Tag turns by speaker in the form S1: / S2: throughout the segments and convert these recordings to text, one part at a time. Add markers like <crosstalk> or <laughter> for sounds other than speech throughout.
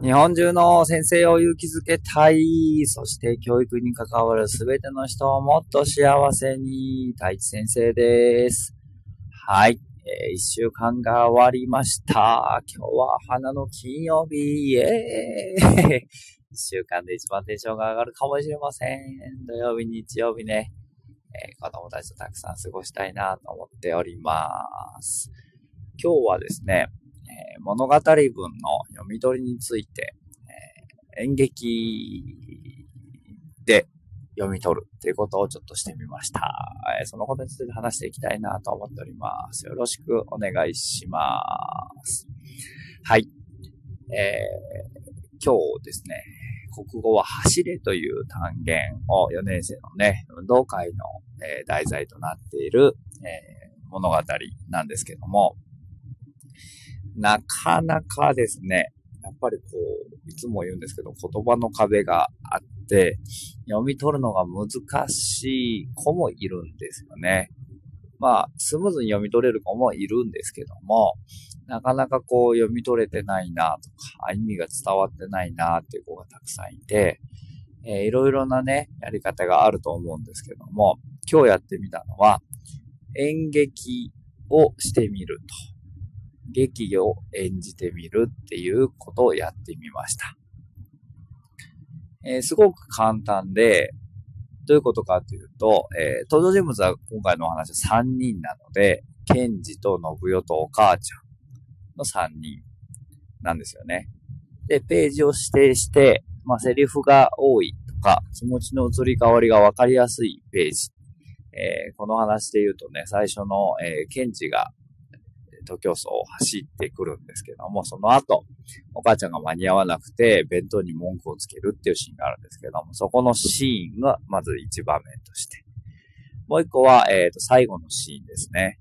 S1: 日本中の先生を勇気づけたい。そして教育に関わるすべての人をもっと幸せに。太一先生です。はい。えー、一週間が終わりました。今日は花の金曜日。イェー <laughs> 一週間で一番テンションが上がるかもしれません。土曜日、日曜日ね。えー、子供たちとたくさん過ごしたいなと思っております。今日はですね、物語文の読み取りについて、えー、演劇で読み取るっていうことをちょっとしてみました。えー、そのことについて話していきたいなと思っております。よろしくお願いします。はい。えー、今日ですね、国語は走れという単元を4年生のね、運動会の、え、題材となっている、え、物語なんですけども、なかなかですね、やっぱりこう、いつも言うんですけど、言葉の壁があって、読み取るのが難しい子もいるんですよね。まあ、スムーズに読み取れる子もいるんですけども、なかなかこう読み取れてないなとか、意味が伝わってないなっていう子がたくさんいて、えー、いろいろなね、やり方があると思うんですけども、今日やってみたのは、演劇をしてみると。劇を演じてみるっていうことをやってみました。えー、すごく簡単で、どういうことかというと、えー、登場人物は今回のお話は3人なので、ケンジと信代とお母ちゃんの3人なんですよね。で、ページを指定して、まあ、セリフが多いとか、気持ちの移り変わりがわかりやすいページ。えー、この話で言うとね、最初の、えー、ケンジが東京層を走ってくるんですけども、その後、お母ちゃんが間に合わなくて、弁当に文句をつけるっていうシーンがあるんですけども、そこのシーンがまず一場面として。もう一個は、えっ、ー、と、最後のシーンですね。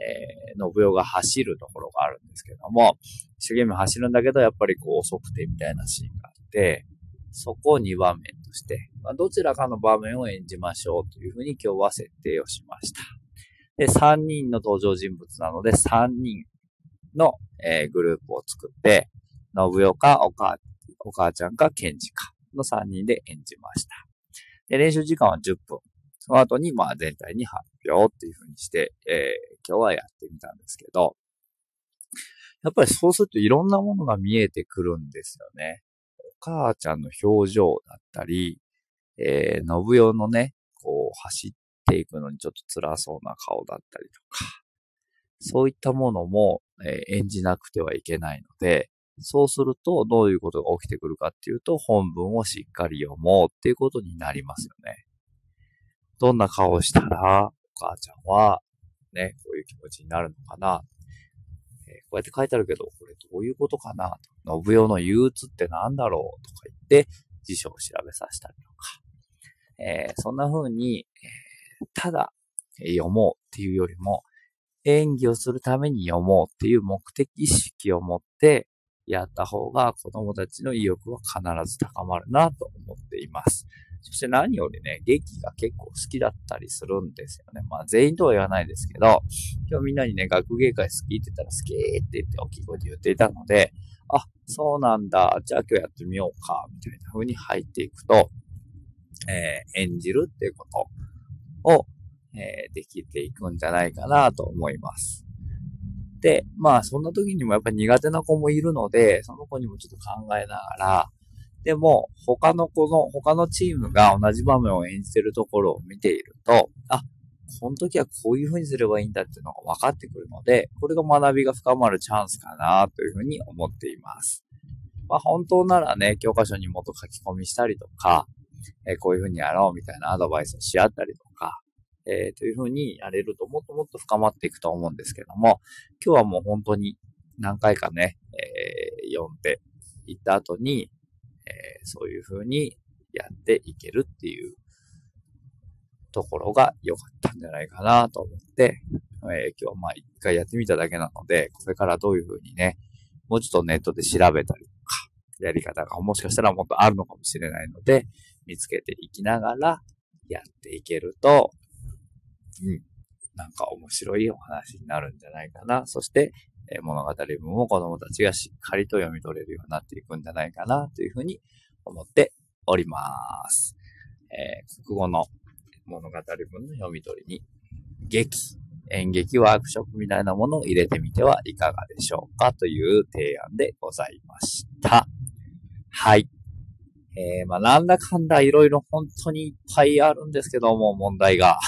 S1: えー、信代が走るところがあるんですけども、一生懸命走るんだけど、やっぱりこう遅くてみたいなシーンがあって、そこを2場面として、まあ、どちらかの場面を演じましょうというふうに今日は設定をしました。で、3人の登場人物なので、3人の、えー、グループを作って、信代かお母お母ちゃんかケンジかの3人で演じました。で、練習時間は10分。その後に、まあ全体に発表っていう風にして、えー、今日はやってみたんですけど、やっぱりそうするといろんなものが見えてくるんですよね。お母ちゃんの表情だったり、えー、信代のね、こう走っていくのにちょっと辛そうな顔だったりとか、そういったものも、え、演じなくてはいけないので、そうするとどういうことが起きてくるかっていうと、本文をしっかり読もうっていうことになりますよね。どんな顔をしたら、お母ちゃんは、ね、こういう気持ちになるのかな。え、こうやって書いてあるけど、これどういうことかな。信代の憂鬱って何だろうとか言って、辞書を調べさせたりとか。えー、そんな風に、えただ読もうっていうよりも、演技をするために読もうっていう目的意識を持ってやった方が子供たちの意欲は必ず高まるなと思っています。そして何よりね、劇が結構好きだったりするんですよね。まあ全員とは言わないですけど、今日みんなにね、学芸会好きって言ったら好きって言って大きい声で言っていたので、あ、そうなんだ。じゃあ今日やってみようか。みたいな風に入っていくと、えー、演じるっていうことをえー、できていくんじゃないかなと思います。で、まあそんな時にもやっぱり苦手な子もいるので、その子にもちょっと考えながら、でも他の子の、他のチームが同じ場面を演じてるところを見ていると、あ、この時はこういう風にすればいいんだっていうのが分かってくるので、これが学びが深まるチャンスかなというふうに思っています。まあ本当ならね、教科書にもっと書き込みしたりとか、え、こういう風にやろうみたいなアドバイスをし合ったりとか、えー、というふうにやれるともっともっと深まっていくと思うんですけども、今日はもう本当に何回かね、えー、読んでいった後に、えー、そういうふうにやっていけるっていうところが良かったんじゃないかなと思って、え今日まあ一回やってみただけなので、これからどういうふうにね、もうちょっとネットで調べたりとか、やり方がもしかしたらもっとあるのかもしれないので、見つけていきながらやっていけるとうん。なんか面白いお話になるんじゃないかな。そしてえ物語文を子供たちがしっかりと読み取れるようになっていくんじゃないかなというふうに思っております。えー、国語の物語文の読み取りに劇、演劇ワークショップみたいなものを入れてみてはいかがでしょうかという提案でございました。はい。えー、まあ、なんだかんだいろいろ本当にいっぱいあるんですけども、問題が。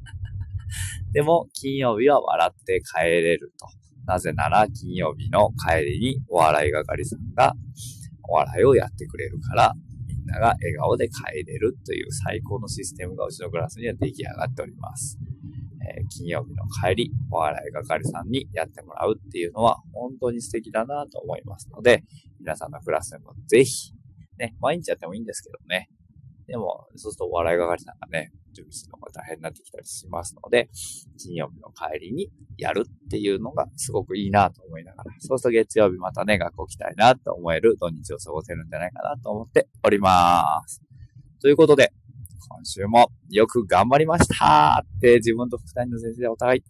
S1: <laughs> でも、金曜日は笑って帰れると。なぜなら、金曜日の帰りにお笑い係さんがお笑いをやってくれるから、みんなが笑顔で帰れるという最高のシステムがうちのクラスには出来上がっております。えー、金曜日の帰り、お笑い係さんにやってもらうっていうのは本当に素敵だなと思いますので、皆さんのクラスでもぜひね、毎日やってもいいんですけどね。でも、そうするとお笑い係さんがね、準備するのが大変になってきたりしますので、金曜日の帰りにやるっていうのがすごくいいなと思いながら、そうすると月曜日またね、学校来たいなと思える土日を過ごせるんじゃないかなと思っております。ということで、今週もよく頑張りましたって自分と副担任の先生でお互い、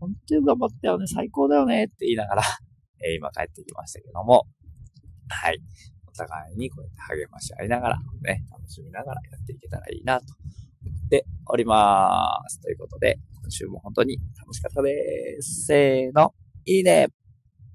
S1: 本当に頑張ったよね、最高だよねって言いながら、えー、今帰ってきましたけども、はい。互いにこうやって励まし合いながら、ね、楽しみながらやっていけたらいいなと思っております。ということで、今週も本当に楽しかったです。せーの、いいね